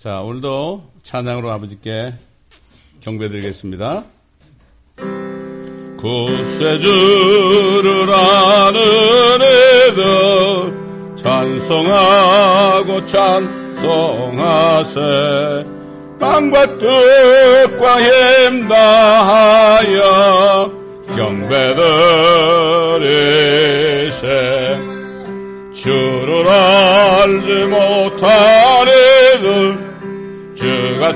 자, 오늘도 찬양으로 아버지께 경배드리겠습니다. 구세주를 아는 애들 찬송하고 찬송하세 땅과 뜻과 힘 다하여 경배드리세 주를 알지 못한 애들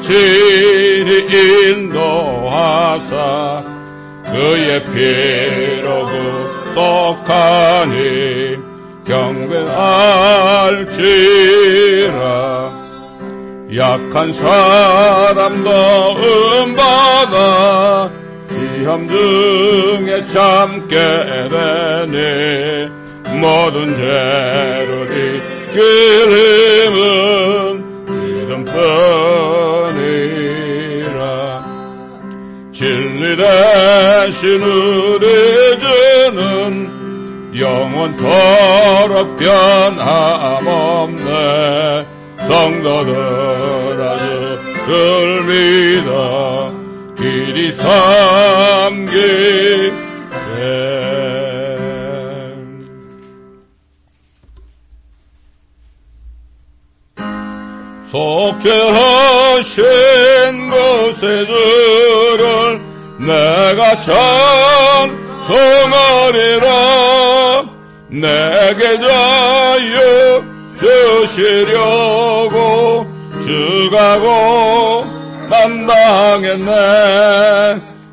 친히 인도하사 그의 피로 구속하니 경배할지라. 약한 사람도 음받아 시험 중에 참게 되니 모든 죄를 이길 힘은 믿음뿐이라. 진리 대신 우리 주는 영원토록 변함없네. 성도들 아 주를 믿어. 길이 삼기세 속죄하신 곳에 주를 내가 찬송하리라. 내게 자유 주시려고 주가고 만당했네.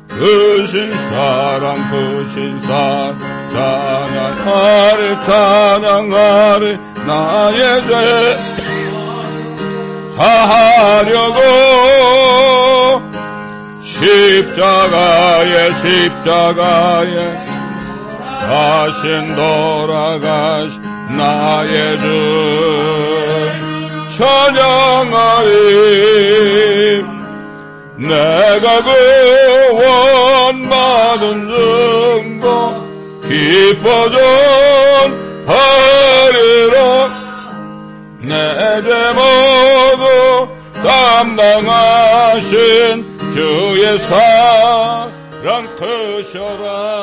그신 사랑 그신 사랑 찬양하리 찬양하리 나의 죄사 하려고 십자가에 십자가에 다신 돌아가신 나의 주 찬양하리. 내가 구원받은 증거 기뻐 전 하리라 내죄 모두 담당하신 주의 사랑 크셔라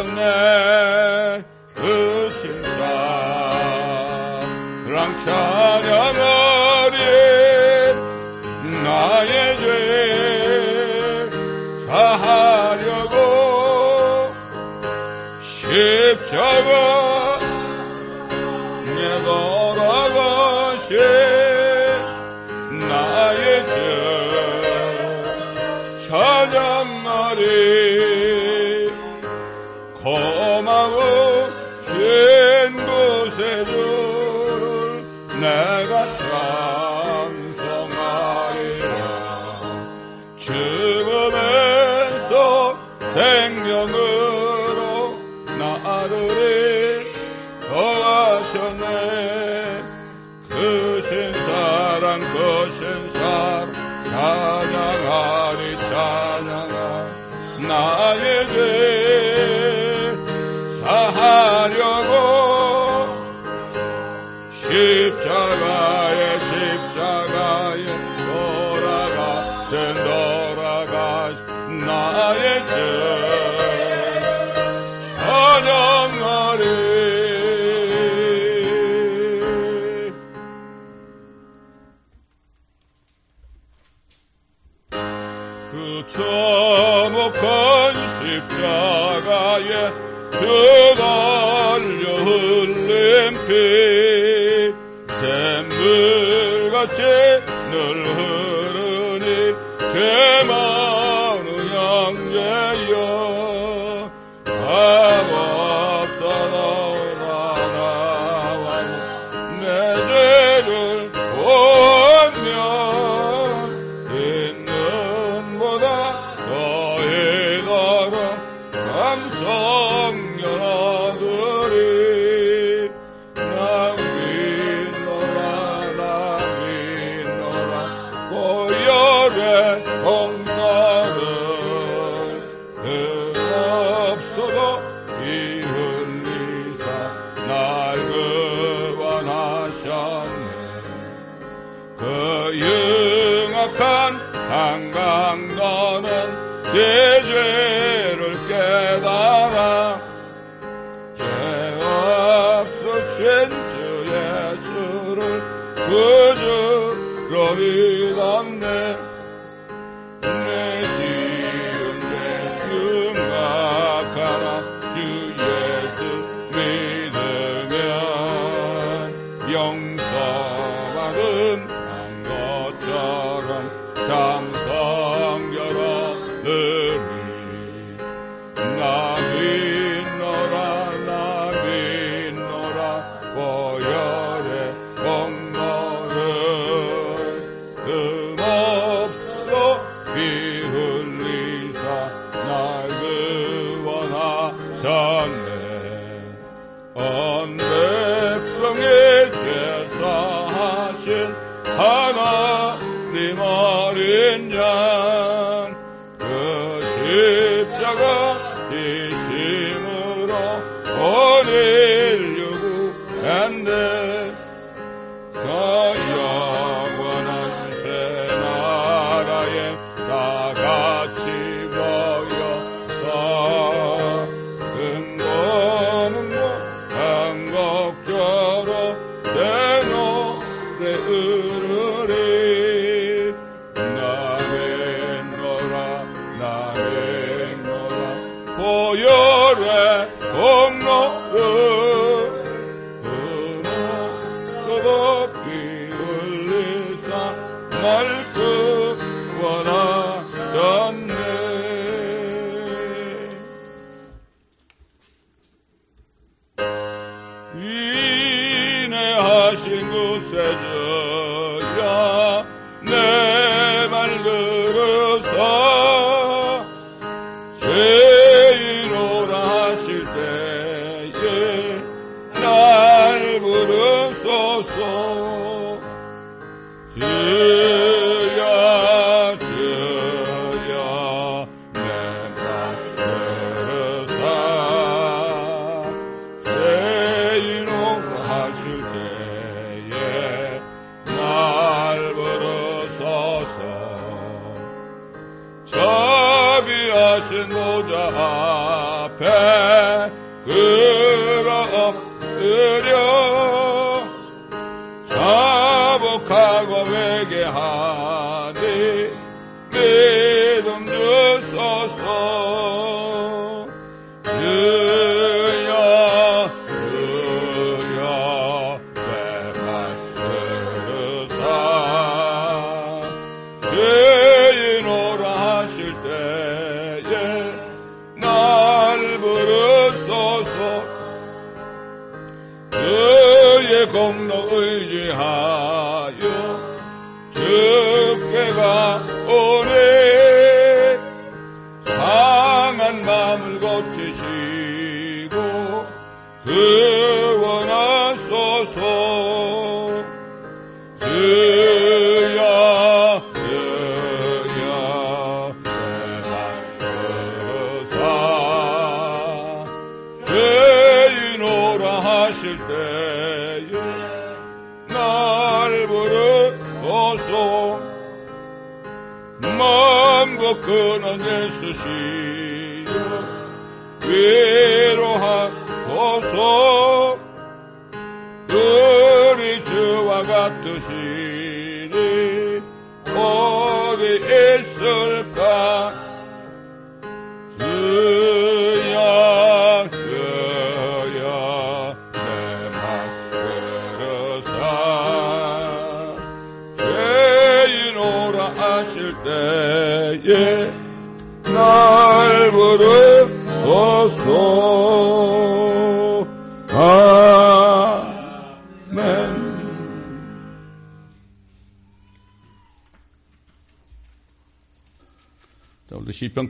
의견네. 그 신사랑 찬 하실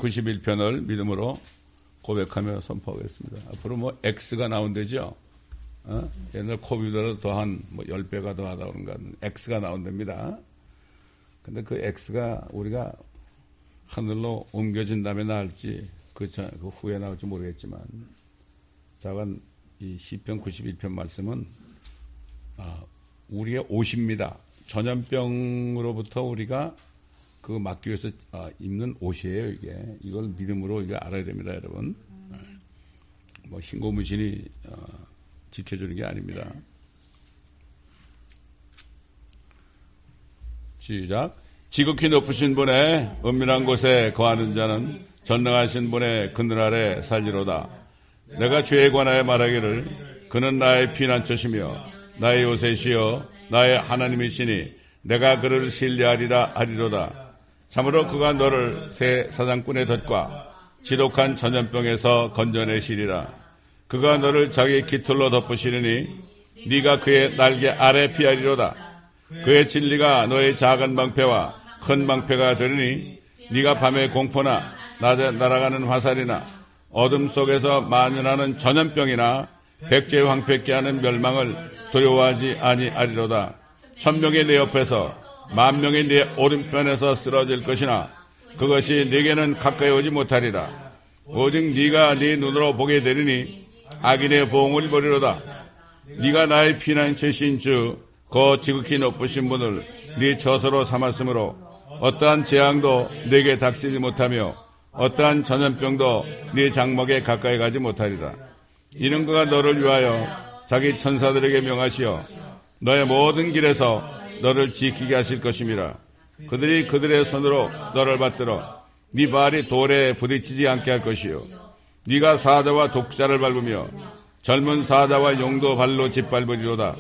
91편을 믿음으로 고백하며 선포하겠습니다. 앞으로 뭐 X가 나온대죠. 어? 옛날 코비보다 더한 뭐 10배가 더하다 그런가 X가 나온답니다. 근데 그 X가 우리가 하늘로 옮겨진 다음에 나올지 그, 전, 그 후에 나올지 모르겠지만 작은 이 시편 91편 말씀은 아, 우리의 옷입니다. 전염병으로부터 우리가 그 막기 위해서 아, 입는 옷이에요, 이게. 이걸 믿음으로 이게 알아야 됩니다, 여러분. 뭐, 흰고무신이 어, 지켜주는 게 아닙니다. 시작. 지극히 높으신 분의 은밀한 곳에 거하는 자는 전능하신 분의 그늘 아래 살리로다. 내가 죄에 관하여 말하기를 그는 나의 피난처시며 나의 요새시여 나의 하나님이시니 내가 그를 신뢰하리라 하리로다. 참으로 그가 너를 새 사장꾼의 덫과 지독한 전염병에서 건져내시리라. 그가 너를 자기 깃털로 덮으시리니 네가 그의 날개 아래 피하리로다. 그의 진리가 너의 작은 방패와 큰 방패가 되리니 네가 밤에 공포나 낮에 날아가는 화살이나 어둠 속에서 만연하는 전염병이나 백제 황폐케 하는 멸망을 두려워하지 아니하리로다. 천명이 내 옆에서 만 명이 네 오른편에서 쓰러질 것이나 그것이 네게는 가까이 오지 못하리라. 오직 네가 네 눈으로 보게 되리니 악인의 보응을 버리로다. 네가 나의 피난처신 주, 그 지극히 높으신 분을 네 처소로 삼았으므로 어떠한 재앙도 네게 닥치지 못하며 어떠한 전염병도 네 장막에 가까이 가지 못하리라. 이는 그가 너를 위하여 자기 천사들에게 명하시어 너의 모든 길에서 너를 지키게 하실 것임이라. 그들이 그들의 손으로 너를 받들어 네 발이 돌에 부딪히지 않게 할 것이요. 네가 사자와 독자를 밟으며 젊은 사자와 용도 발로 짓밟으리로다.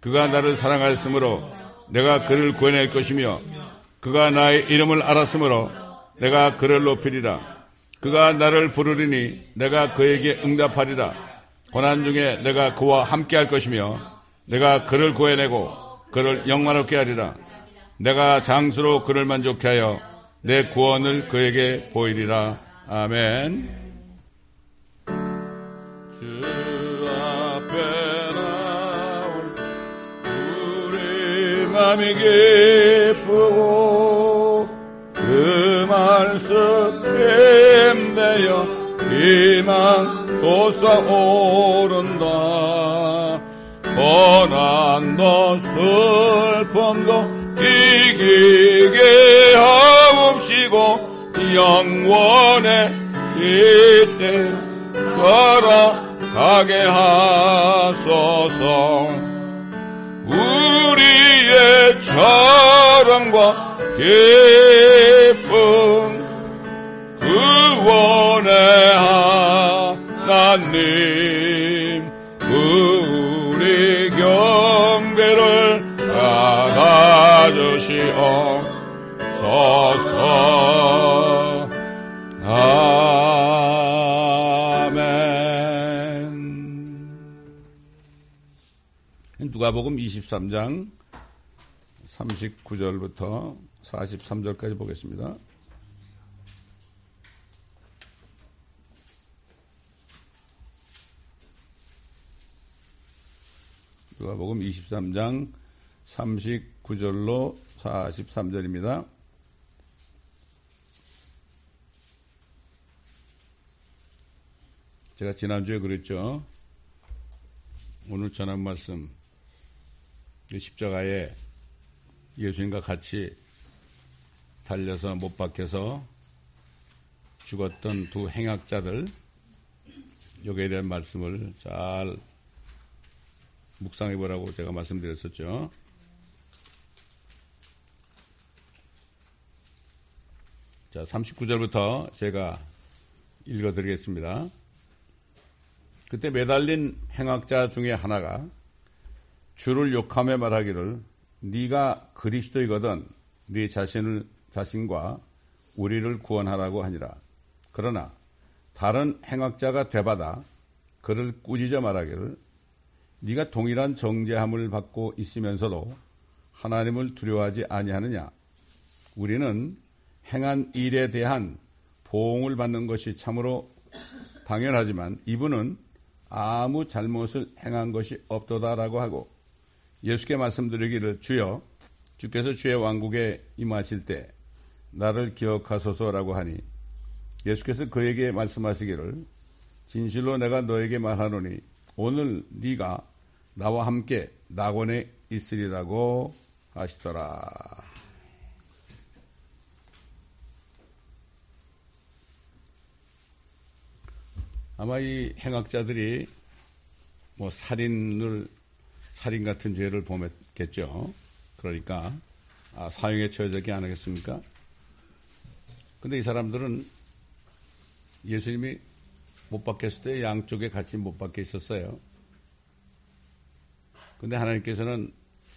그가 나를 사랑하였으므로 내가 그를 구해낼 것이며 그가 나의 이름을 알았으므로 내가 그를 높이리라. 그가 나를 부르리니 내가 그에게 응답하리라. 고난 중에 내가 그와 함께할 것이며 내가 그를 구해내고 그를 영원롭게 하리라. 내가 장수로 그를 만족해 하여 내 구원을 그에게 보이리라. 아멘. 주 앞에 나올 우리 마음이 기쁘고 그 말씀에 내어 희망 솟아오른다. 고난도 슬픔도 이기게 하옵시고 영원의 이때 살아가게 하소서. 우리의 자랑과 기쁨 구원의 하나님 받아주시옵소서 아멘 누가복음 23장 39절부터 43절까지 보겠습니다. 누가복음 23장 39절로 43절입니다. 제가 지난주에 그랬죠. 오늘 전한 말씀 십자가에 예수님과 같이 달려서 못 박혀서 죽었던 두 행악자들 여기에 대한 말씀을 잘 묵상해 보라고 제가 말씀드렸었죠. 자, 39절부터 제가 읽어 드리겠습니다. 그때 매달린 행악자 중에 하나가 주를 욕하며 말하기를 네가 그리스도이거든 네 자신을 자신과 우리를 구원하라고 하니라. 그러나 다른 행악자가 되받아 그를 꾸짖어 말하기를 네가 동일한 정죄함을 받고 있으면서도 하나님을 두려워하지 아니하느냐? 우리는 행한 일에 대한 보응을 받는 것이 참으로 당연하지만 이분은 아무 잘못을 행한 것이 없도다라고 하고 예수께 말씀드리기를 주여 주께서 주의 왕국에 임하실 때 나를 기억하소서라고 하니 예수께서 그에게 말씀하시기를 진실로 내가 너에게 말하노니 오늘 네가 나와 함께 낙원에 있으리라고 하시더라. 아마 이 행악자들이 뭐 살인을 살인 같은 죄를 범했겠죠. 그러니까 아, 사형에 처해졌기 아니겠습니까? 근데 이 사람들은 예수님이 못 박혔을 때 양쪽에 같이 못 박혀 있었어요. 근데 하나님께서는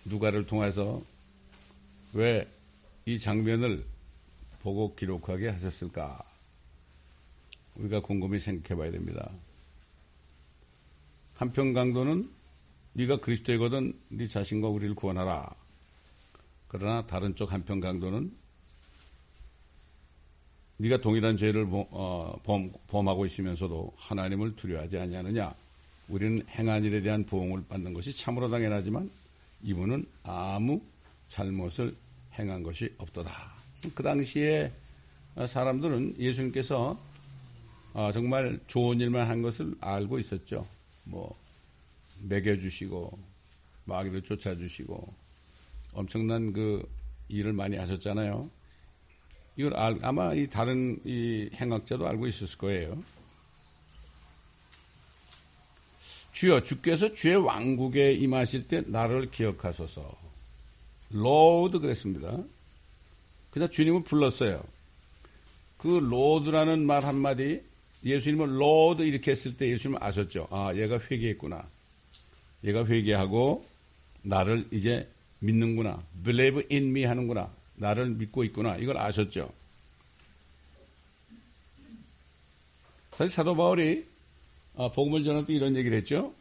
누가를 통해서 왜 이 장면을 보고 기록하게 하셨을까? 우리가 곰곰이 생각해 봐야 됩니다. 한편 강도는 네가 그리스도이거든 네 자신과 우리를 구원하라. 그러나 다른 쪽 한편 강도는 네가 동일한 죄를 어, 범하고 있으면서도 하나님을 두려워하지 아니하느냐? 우리는 행한 일에 대한 보응을 받는 것이 참으로 당연하지만 이분은 아무 잘못을 행한 것이 없도다. 그 당시에 사람들은 예수님께서 아, 정말 좋은 일만 한 것을 알고 있었죠. 뭐 먹여주시고 마귀를 쫓아주시고 엄청난 그 일을 많이 하셨잖아요. 이걸 알, 아마 이 다른 이 행악자도 알고 있었을 거예요. 주여 주께서 주의 왕국에 임하실 때 나를 기억하소서. Lord 그랬습니다. 그냥 주님을 불렀어요. 그 Lord라는 말 한마디 예수님을 Lord 이렇게 했을 때 예수님은 아셨죠. 아, 얘가 회개했구나. 얘가 회개하고 나를 이제 믿는구나. believe in me 하는구나. 나를 믿고 있구나. 이걸 아셨죠. 사실 사도 바울이 아, 복음을 전할 때 이런 얘기를 했죠.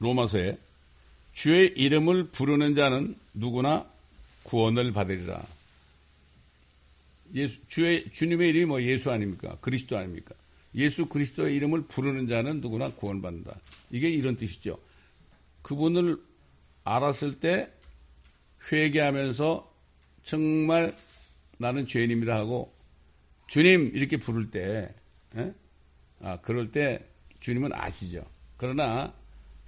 로마서에 주의 이름을 부르는 자는 누구나 구원을 받으리라. 예수, 주의, 주님의 이름이 뭐 예수 아닙니까? 그리스도 아닙니까? 예수 그리스도의 이름을 부르는 자는 누구나 구원받는다. 이게 이런 뜻이죠. 그분을 알았을 때 회개하면서 정말 나는 죄인입니다 하고 주님 이렇게 부를 때, 에? 아, 그럴 때 주님은 아시죠. 그러나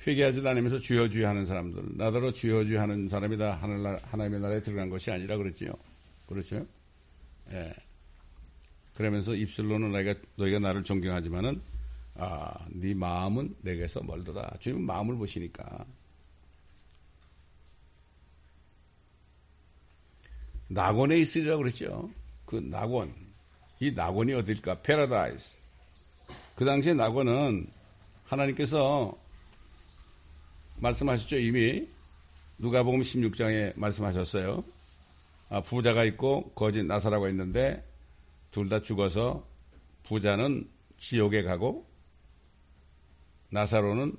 회개하지도 않으면서 주여 주여 하는 사람들, 나더러 주여 주여 하는 사람이 다 하늘, 하나님의 나라에 들어간 것이 아니라 그랬지요. 그렇죠? 예. 그러면서 입술로는 너희가, 너희가 나를 존경하지만은, 아, 네 마음은 내게서 멀더라. 주님은 마음을 보시니까. 낙원에 있으리라고 그랬죠. 그 낙원. 이 낙원이 어딜까? 페라다이스. 그 당시에 낙원은 하나님께서 말씀하셨죠. 이미 누가복음 16장에 말씀하셨어요. 아, 부자가 있고 거짓 나사라고 있는데 둘 다 죽어서 부자는 지옥에 가고 나사로는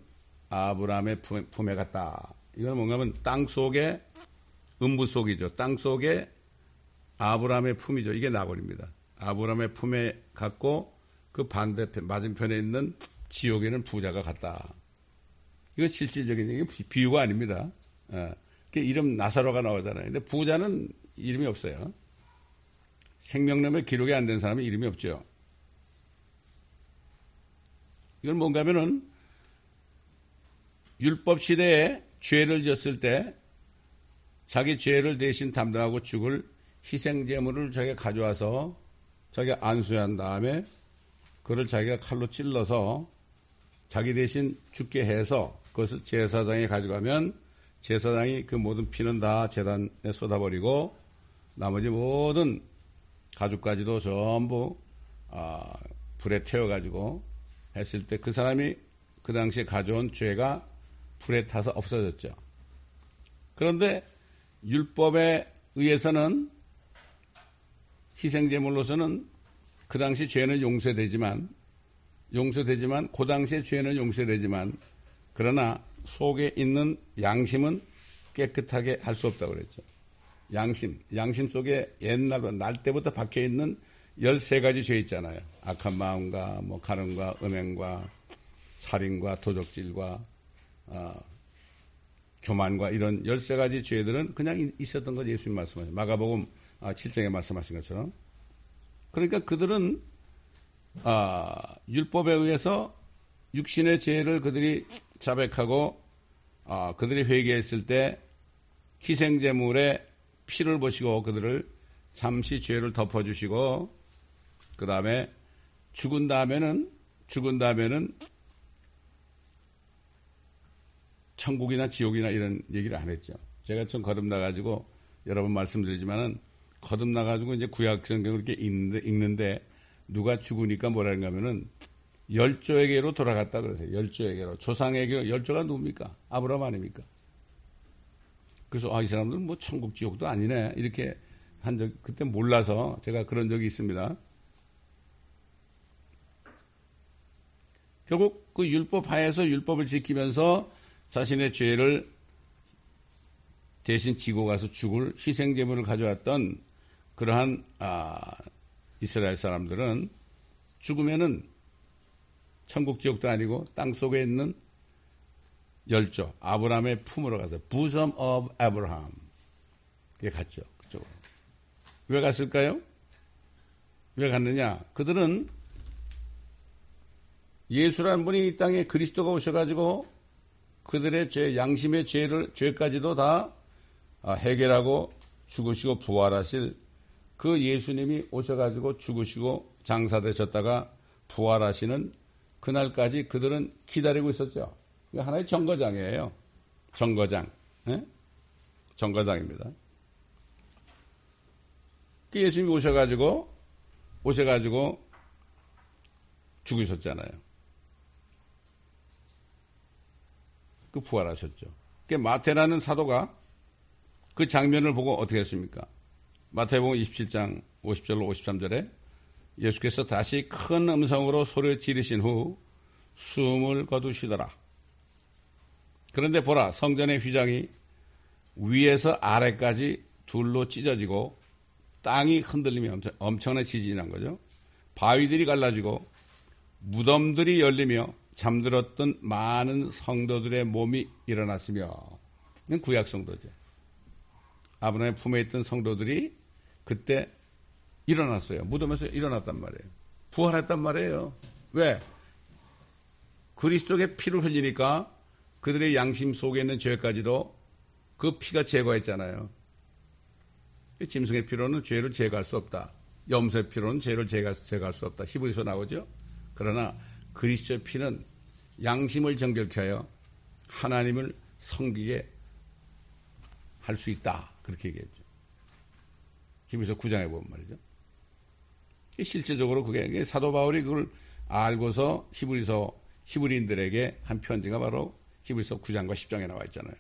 아브라함의 품에 갔다. 이건 뭔가 하면 땅 속에 음부 속이죠. 땅 속에 아브라함의 품이죠. 이게 나골입니다. 아브라함의 품에 갔고 그 반대편 맞은편에 있는 지옥에는 부자가 갔다. 이거 실질적인 얘기 비유가 아닙니다. 어. 이름 나사로가 나오잖아요. 근데 부자는 이름이 없어요. 생명념에 기록이 안 된 사람은 이름이 없죠. 이건 뭔가 하면은 율법 시대에 죄를 졌을 때 자기 죄를 대신 담당하고 죽을 희생 제물을 자기가 가져와서 자기가 안수한 다음에 그를 자기가 칼로 찔러서 자기 대신 죽게 해서 그것을 제사장에 가져가면 제사장이 그 모든 피는 다 재단에 쏟아버리고 나머지 모든 가죽까지도 전부 아, 불에 태워가지고 했을 때 그 사람이 그 당시에 가져온 죄가 불에 타서 없어졌죠. 그런데 율법에 의해서는 희생제물로서는 그 당시 죄는 용서되지만 용서되지만 그 당시의 죄는 용서되지만 그러나 속에 있는 양심은 깨끗하게 할 수 없다고 그랬죠. 양심, 양심 속에 옛날부터 날 때부터 박혀 있는 13가지 죄 있잖아요. 악한 마음과 뭐 가늠과 음행과 살인과 도적질과 어, 교만과 이런 13가지 죄들은 그냥 있었던 것 예수님 말씀하신 마가복음 7장에 아, 말씀하신 것처럼 그러니까 그들은 아, 율법에 의해서 육신의 죄를 그들이 자백하고 아, 그들이 회개했을 때 희생제물에 피를 보시고 그들을 잠시 죄를 덮어주시고 그 다음에 죽은 다음에는 죽은 다음에는 천국이나 지옥이나 이런 얘기를 안 했죠. 제가 좀 거듭나 가지고 여러 번 말씀드리지만은 거듭나 가지고 이제 구약 성경을 이렇게 읽는데, 읽는데 누가 죽으니까 뭐라는가 하면은 열조에게로 돌아갔다 그러세요. 열조에게로. 조상에게로. 열조가 누굽니까? 아브라함 아닙니까? 그래서 아, 이 사람들은 뭐 천국 지옥도 아니네. 이렇게 한 적, 그때 몰라서 제가 그런 적이 있습니다. 결국 그 율법 하에서 율법을 지키면서 자신의 죄를 대신 지고 가서 죽을 희생 제물을 가져왔던 그러한 아, 이스라엘 사람들은 죽으면은 천국 지옥도 아니고 땅 속에 있는 열조 아브라함의 품으로 가서 부섬 of 아브라함 에 갔죠 그쪽으로 왜 갔을까요? 왜 갔느냐? 그들은 예수라는 분이 이 땅에 그리스도가 오셔가지고 그들의 죄, 양심의 죄를, 죄까지도 다 아, 해결하고 죽으시고 부활하실 그 예수님이 오셔가지고 죽으시고 장사되셨다가 부활하시는 그날까지 그들은 기다리고 있었죠. 하나의 정거장이에요. 정거장. 네? 정거장입니다. 그 예수님이 오셔가지고, 오셔가지고 죽으셨잖아요. 그 부활하셨죠. 그 마태라는 사도가 그 장면을 보고 어떻게 했습니까? 마태복음 27장 50절로 53절에 예수께서 다시 큰 음성으로 소리를 지르신 후 숨을 거두시더라. 그런데 보라 성전의 휘장이 위에서 아래까지 둘로 찢어지고 땅이 흔들리며 엄청, 엄청난 지진이 난 거죠. 바위들이 갈라지고 무덤들이 열리며 잠들었던 많은 성도들의 몸이 일어났으며 구약 성도제. 아브라함의 품에 있던 성도들이 그때 일어났어요. 무덤에서 일어났단 말이에요. 부활했단 말이에요. 왜? 그리스도의 피를 흘리니까 그들의 양심 속에 있는 죄까지도 그 피가 제거했잖아요. 짐승의 피로는 죄를 제거할 수 없다. 염소의 피로는 죄를 제거할 수 없다. 히브리서 나오죠. 그러나 그리스도의 피는 양심을 정결케 하여 하나님을 섬기게 할 수 있다. 그렇게 얘기했죠. 히브리서 9장에 보면 말이죠. 실제적으로 그게 사도 바울이 그걸 알고서 히브리서 히브리인들에게 한 편지가 바로 히브리서 9장과 10장에 나와 있잖아요.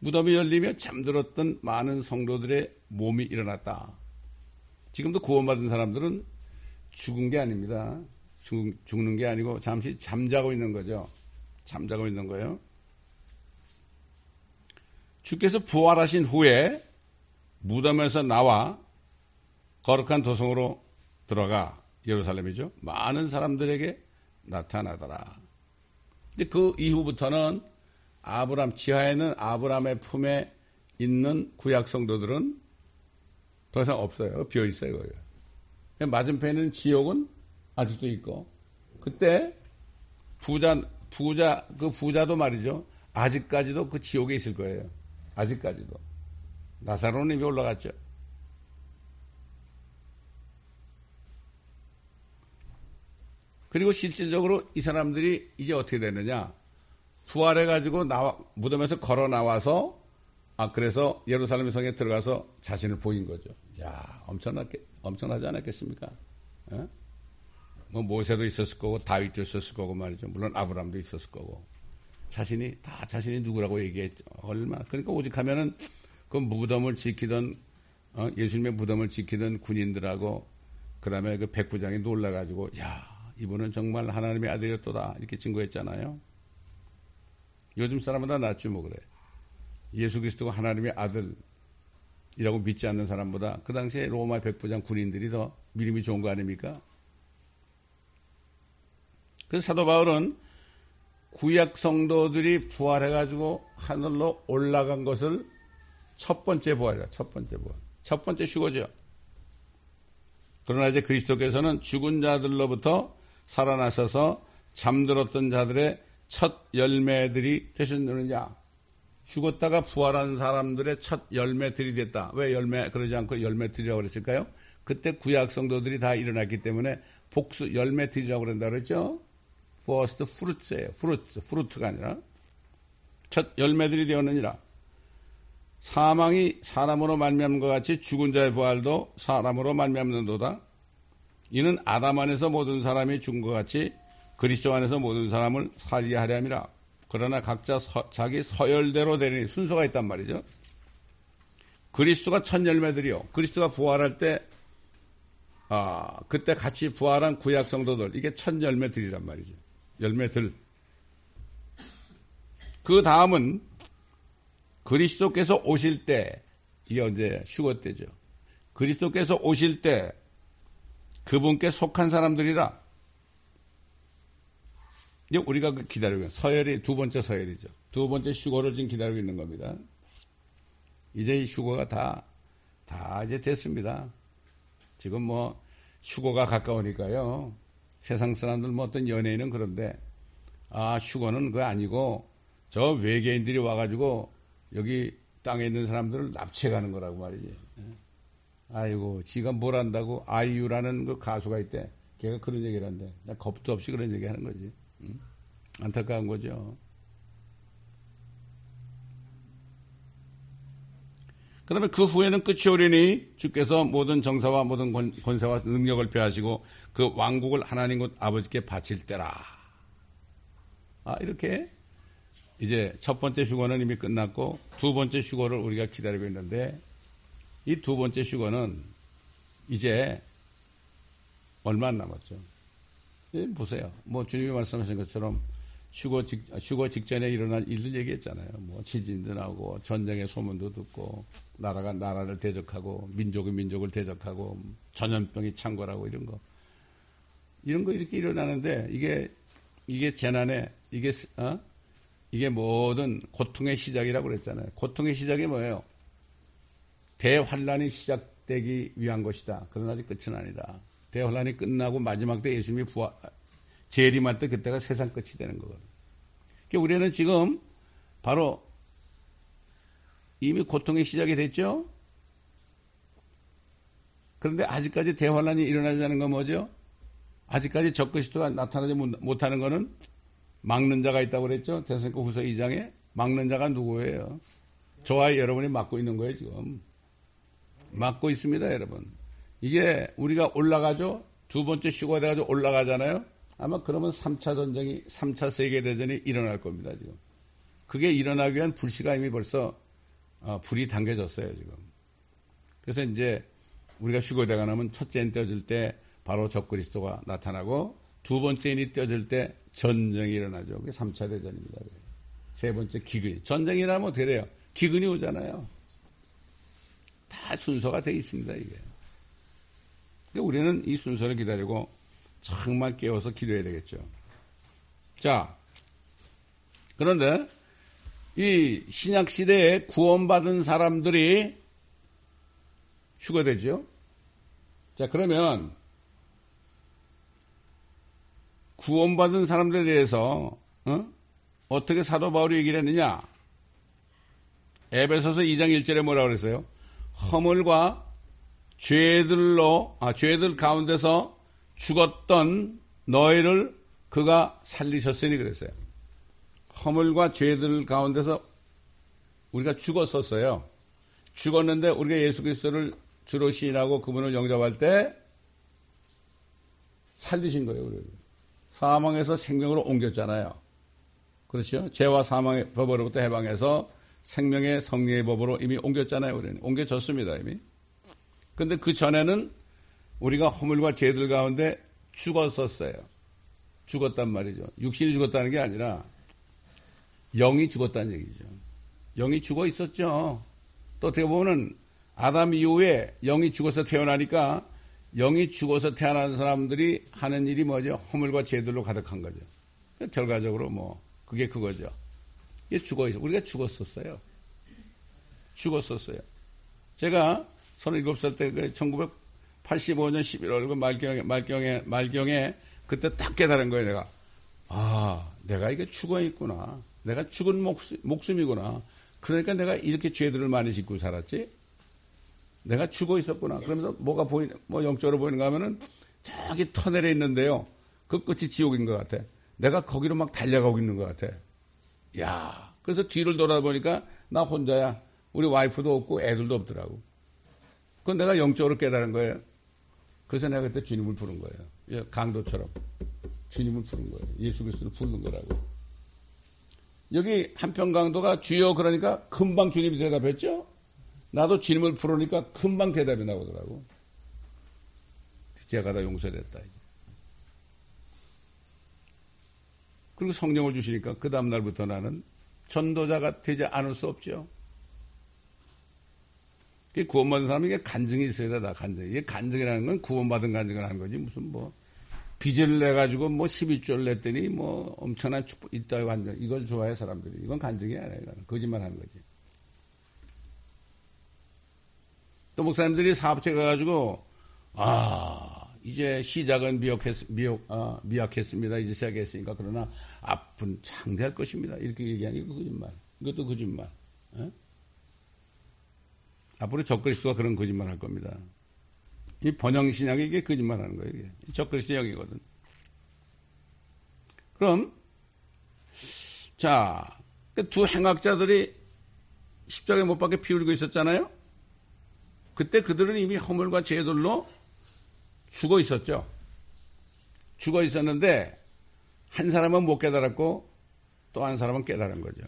무덤이 열리며 잠들었던 많은 성도들의 몸이 일어났다. 지금도 구원받은 사람들은 죽은 게 아닙니다. 죽, 죽는 게 아니고 잠시 잠자고 있는 거죠. 잠자고 있는 거예요. 주께서 부활하신 후에 무덤에서 나와 거룩한 도성으로 들어가 예루살렘이죠. 많은 사람들에게 나타나더라. 근데 그 이후부터는 아브람 지하에는 아브람의 품에 있는 구약 성도들은 더 이상 없어요. 비어 있어요. 거기. 맞은편에는 지옥은 아직도 있고 그때 부자 부자 그 부자도 말이죠. 아직까지도 그 지옥에 있을 거예요. 아직까지도 나사로는 이미 올라갔죠. 그리고 실질적으로 이 사람들이 이제 어떻게 되느냐? 부활해 가지고 나와, 무덤에서 걸어 나와서, 아, 그래서 예루살렘 성에 들어가서 자신을 보인 거죠. 야 엄청나게, 엄청나지 않았겠습니까? 에? 뭐 모세도 있었을 거고 다윗도 있었을 거고 말이죠. 물론 아브람도 있었을 거고 자신이 다 자신이 누구라고 얘기했죠. 얼마나 그러니까 오직 하면은 그 무덤을 지키던 어, 예수님의 무덤을 지키던 군인들하고 그 다음에 그 백부장이 놀라가지고, 야, 이분은 정말 하나님의 아들이었도다. 이렇게 증거했잖아요. 요즘 사람보다 낫지 뭐 그래. 예수 그리스도가 하나님의 아들이라고 믿지 않는 사람보다 그 당시에 로마 백부장 군인들이 더 믿음이 좋은 거 아닙니까? 그래서 사도 바울은 구약 성도들이 부활해가지고 하늘로 올라간 것을 첫 번째 부활이라 첫 번째 부활. 첫 번째 휴거죠. 그러나 이제 그리스도께서는 죽은 자들로부터 살아나셔서 잠들었던 자들의 첫 열매들이 되셨느냐. 죽었다가 부활한 사람들의 첫 열매들이 됐다. 왜 열매, 그러지 않고 열매들이라고 그랬을까요? 그때 구약 성도들이 다 일어났기 때문에 복수, 열매들이라고 그런다 그랬죠? first fruits예요. fruit, fruit가 아니라. 첫 열매들이 되었느니라. 사망이 사람으로 말미암은 것 같이 죽은 자의 부활도 사람으로 말미암는도다. 이는 아담 안에서 모든 사람이 죽은 것 같이 그리스도 안에서 모든 사람을 살게 하려 함이라. 그러나 각자 서, 자기 서열대로 되는 순서가 있단 말이죠. 그리스도가 첫 열매들이요. 그리스도가 부활할 때, 아, 그때 같이 부활한 구약 성도들, 이게 첫 열매들이란 말이죠. 열매들. 그 다음은 그리스도께서 오실 때, 이게 언제 휴거 때죠. 그리스도께서 오실 때 그분께 속한 사람들이라 이제 우리가 기다리고 있는 서열이 두 번째 서열이죠. 두 번째 휴거를 지금 기다리고 있는 겁니다. 이제 이 휴거가 다, 다 이제 됐습니다. 지금 뭐 휴거가 가까우니까요. 세상 사람들 뭐 어떤 연예인은 그런데 아 휴거는 그거 아니고 저 외계인들이 와가지고 여기 땅에 있는 사람들을 납치해 가는 거라고 말이지. 예. 아이고 지가 뭘 안다고 아이유라는 그 가수가 있대. 걔가 그런 얘기를 한대. 나 겁도 없이 그런 얘기 하는 거지. 안타까운 거죠. 그 다음에 그 후에는 끝이 오리니 주께서 모든 정사와 모든 권세와 능력을 폐하시고 그 왕국을 하나님 곧 아버지께 바칠 때라. 아, 이렇게 이제 첫 번째 휴거는 이미 끝났고 두 번째 휴거를 우리가 기다리고 있는데 이 두 번째 휴거는 이제 얼마 안 남았죠. 예, 보세요. 뭐 주님이 말씀하신 것처럼 휴거 직, 휴거 직전에 일어날 일들 얘기했잖아요. 뭐 지진도 나고 전쟁의 소문도 듣고 나라가 나라를 대적하고 민족이 민족을 대적하고 전염병이 창궐하고 이런 거 이런 거 이렇게 일어나는데 이게 이게 재난에 이게 어? 이게 모든 고통의 시작이라고 그랬잖아요. 고통의 시작이 뭐예요? 대환란이 시작되기 위한 것이다. 그러나 아직 끝은 아니다. 대환란이 끝나고 마지막 때 예수님이 부활, 재림할 때 그때가 세상 끝이 되는 거거든요. 그러니까 우리는 지금 바로 이미 고통의 시작이 됐죠? 그런데 아직까지 대환란이 일어나지 않은 건 뭐죠? 아직까지 적그리스도가 나타나지 못하는 것은 막는 자가 있다고 그랬죠? 대선거 후서 2장에 막는 자가 누구예요? 저와 여러분이 막고 있는 거예요, 지금. 막고 있습니다, 여러분. 이게 우리가 올라가죠? 두 번째 휴가 돼가지고 올라가잖아요? 아마 그러면 3차 전쟁이, 3차 세계대전이 일어날 겁니다, 지금. 그게 일어나기 위한 불씨가 이미 벌써, 어, 불이 당겨졌어요, 지금. 그래서 이제 우리가 휴거대가 나면 첫째 인 떼어질 때 바로 적그리스도가 나타나고 두 번째 인이 떼어질 때 전쟁이 일어나죠. 그게 3차 대전입니다. 세 번째 기근. 전쟁이라면 어떻게 돼요? 기근이 오잖아요. 다 순서가 돼 있습니다, 이게. 그러니까 우리는 이 순서를 기다리고 정말 깨워서 기도해야 되겠죠. 자, 그런데 이 신약 시대에 구원받은 사람들이 휴거되죠. 자, 그러면 구원받은 사람들에 대해서 어? 떻게 사도 바울이 얘기를 했느냐? 에베소서 2장 1절에 뭐라고 그랬어요? 허물과 죄들로 아, 죄들 가운데서 죽었던 너희를 그가 살리셨으니 그랬어요. 허물과 죄들 가운데서 우리가 죽었었어요. 죽었는데 우리가 예수 그리스도를 주로 시인하고 그분을 영접할 때 살리신 거예요. 우리를. 사망에서 생명으로 옮겼잖아요. 그렇죠? 죄와 사망의 법으로부터 해방해서 생명의 성리의 법으로 이미 옮겼잖아요. 우리는 옮겨졌습니다. 이미. 근데 그 전에는 우리가 허물과 죄들 가운데 죽었었어요. 죽었단 말이죠. 육신이 죽었다는 게 아니라 영이 죽었다는 얘기죠. 영이 죽어 있었죠. 또 어떻게 보면은 아담 이후에 영이 죽어서 태어나니까 영이 죽어서 태어난 사람들이 하는 일이 뭐죠? 허물과 죄들로 가득한 거죠. 결과적으로 뭐 그게 그거죠. 이게 죽어 있어. 우리가 죽었었어요. 죽었었어요. 제가 37살 때 1985년 11월 그 말경에 말경에 말경에 그때 딱 깨달은 거예요, 내가. 아, 내가 이게 죽어 있구나. 내가 죽은 목숨, 목숨이구나. 그러니까 내가 이렇게 죄들을 많이 짓고 살았지. 내가 죽어 있었구나. 그러면서 뭐가 보이는, 뭐 영적으로 보이는가 하면은 저기 터널에 있는데요. 그 끝이 지옥인 것 같아. 내가 거기로 막 달려가고 있는 것 같아. 야 그래서 뒤를 돌아보니까 나 혼자야. 우리 와이프도 없고 애들도 없더라고. 그건 내가 영적으로 깨달은 거예요. 그래서 내가 그때 주님을 부른 거예요. 예, 강도처럼 주님을 부른 거예요. 예수 그리스도를 부르는 거라고. 여기 한편 강도가 주여 그러니까 금방 주님이 대답했죠. 나도 주님을 부르니까 금방 대답이 나오더라고. 제가 다 용서됐다. 그리고 성령을 주시니까 그 다음 날부터 나는 전도자가 되지 않을 수 없죠. 구원받은 사람에게 간증이 있어야 되다, 간증. 이게 간증이라는 건 구원받은 간증을 하는 거지. 무슨 뭐, 빚을 내가지고 뭐 12조를 냈더니 뭐 엄청난 축복 있다 완전 이걸 좋아해 사람들이 이건 간증이 아니에요. 거짓말 하는 거지. 또 목사님들이 사업체 가가지고 아 이제 시작은 미약했, 미약, 아, 미약했습니다. 이제 시작했으니까 그러나 앞은 창대할 것입니다. 이렇게 얘기하니 그 거짓말. 이것도 거짓말. 에? 예? 앞으로 적그리스도가 그런 거짓말 할 겁니다. 이 번영신약이 이게 거짓말 하는 거예요. 이게. 적그리스도형이거든. 그럼 자, 그두 행악자들이 십자가에 못 박혀 피 흘리고 있었잖아요. 그때 그들은 이미 허물과 죄들로 죽어 있었죠. 죽어 있었는데 한 사람은 못 깨달았고 또 한 사람은 깨달은 거죠.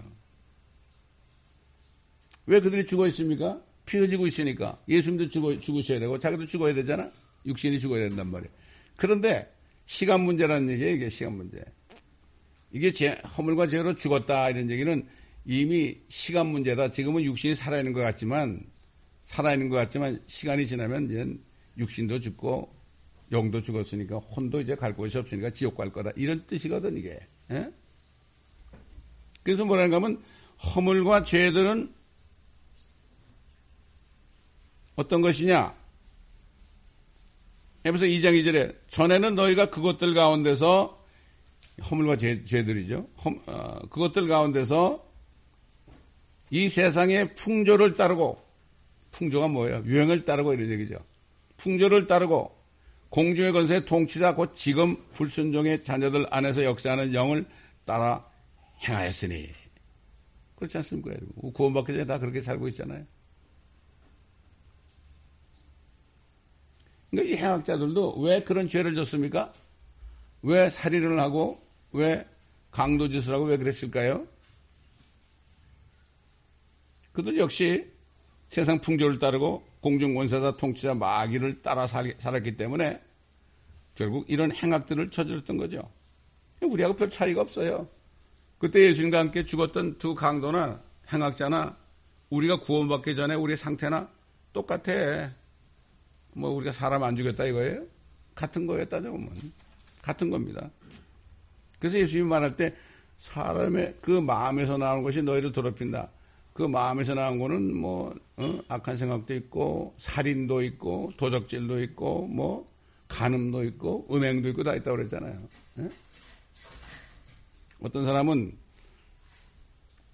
왜 그들이 죽어 있습니까? 피 흘리고 있으니까 예수님도 죽어, 죽으셔야 되고 자기도 죽어야 되잖아. 육신이 죽어야 된단 말이에요. 그런데 시간 문제라는 얘기예요. 이게 시간 문제. 이게 제, 허물과 죄로 죽었다 이런 얘기는 이미 시간 문제다. 지금은 육신이 살아있는 것 같지만 살아있는 것 같지만 시간이 지나면 이제 육신도 죽고 영도 죽었으니까 혼도 이제 갈 곳이 없으니까 지옥 갈 거다. 이런 뜻이거든 이게. 에? 예? 그래서 뭐라는가 하면 허물과 죄들은 어떤 것이냐? 에베소 2장 2절에 전에는 너희가 그것들 가운데서 허물과 죄, 죄들이죠. 험, 어, 그것들 가운데서 이 세상의 풍조를 따르고 풍조가 뭐예요? 유행을 따르고 이런 얘기죠. 풍조를 따르고 공중의 건세의 통치자 곧 지금 불순종의 자녀들 안에서 역사하는 영을 따라 행하였으니 그렇지 않습니까? 구원받기 전에 다 그렇게 살고 있잖아요. 그러니까 이 행악자들도 왜 그런 죄를 졌습니까? 왜 살인을 하고 왜 강도짓을 하고 왜 그랬을까요? 그들 역시 세상 풍조를 따르고 공중권세자 통치자 마귀를 따라 살았기 때문에 결국 이런 행악들을 저질렀던 거죠. 우리하고 별 차이가 없어요. 그때 예수님과 함께 죽었던 두 강도나 행악자나 우리가 구원받기 전에 우리 상태나 똑같아. 뭐 우리가 사람 안 죽였다 이거예요? 같은 거예요, 따져보면. 같은 겁니다. 그래서 예수님이 말할 때 사람의 그 마음에서 나오는 것이 너희를 더럽힌다. 그 마음에서 나온 거는 뭐 어? 악한 생각도 있고 살인도 있고 도적질도 있고 뭐 간음도 있고 음행도 있고 다 있다고 그랬잖아요. 에? 예? 어떤 사람은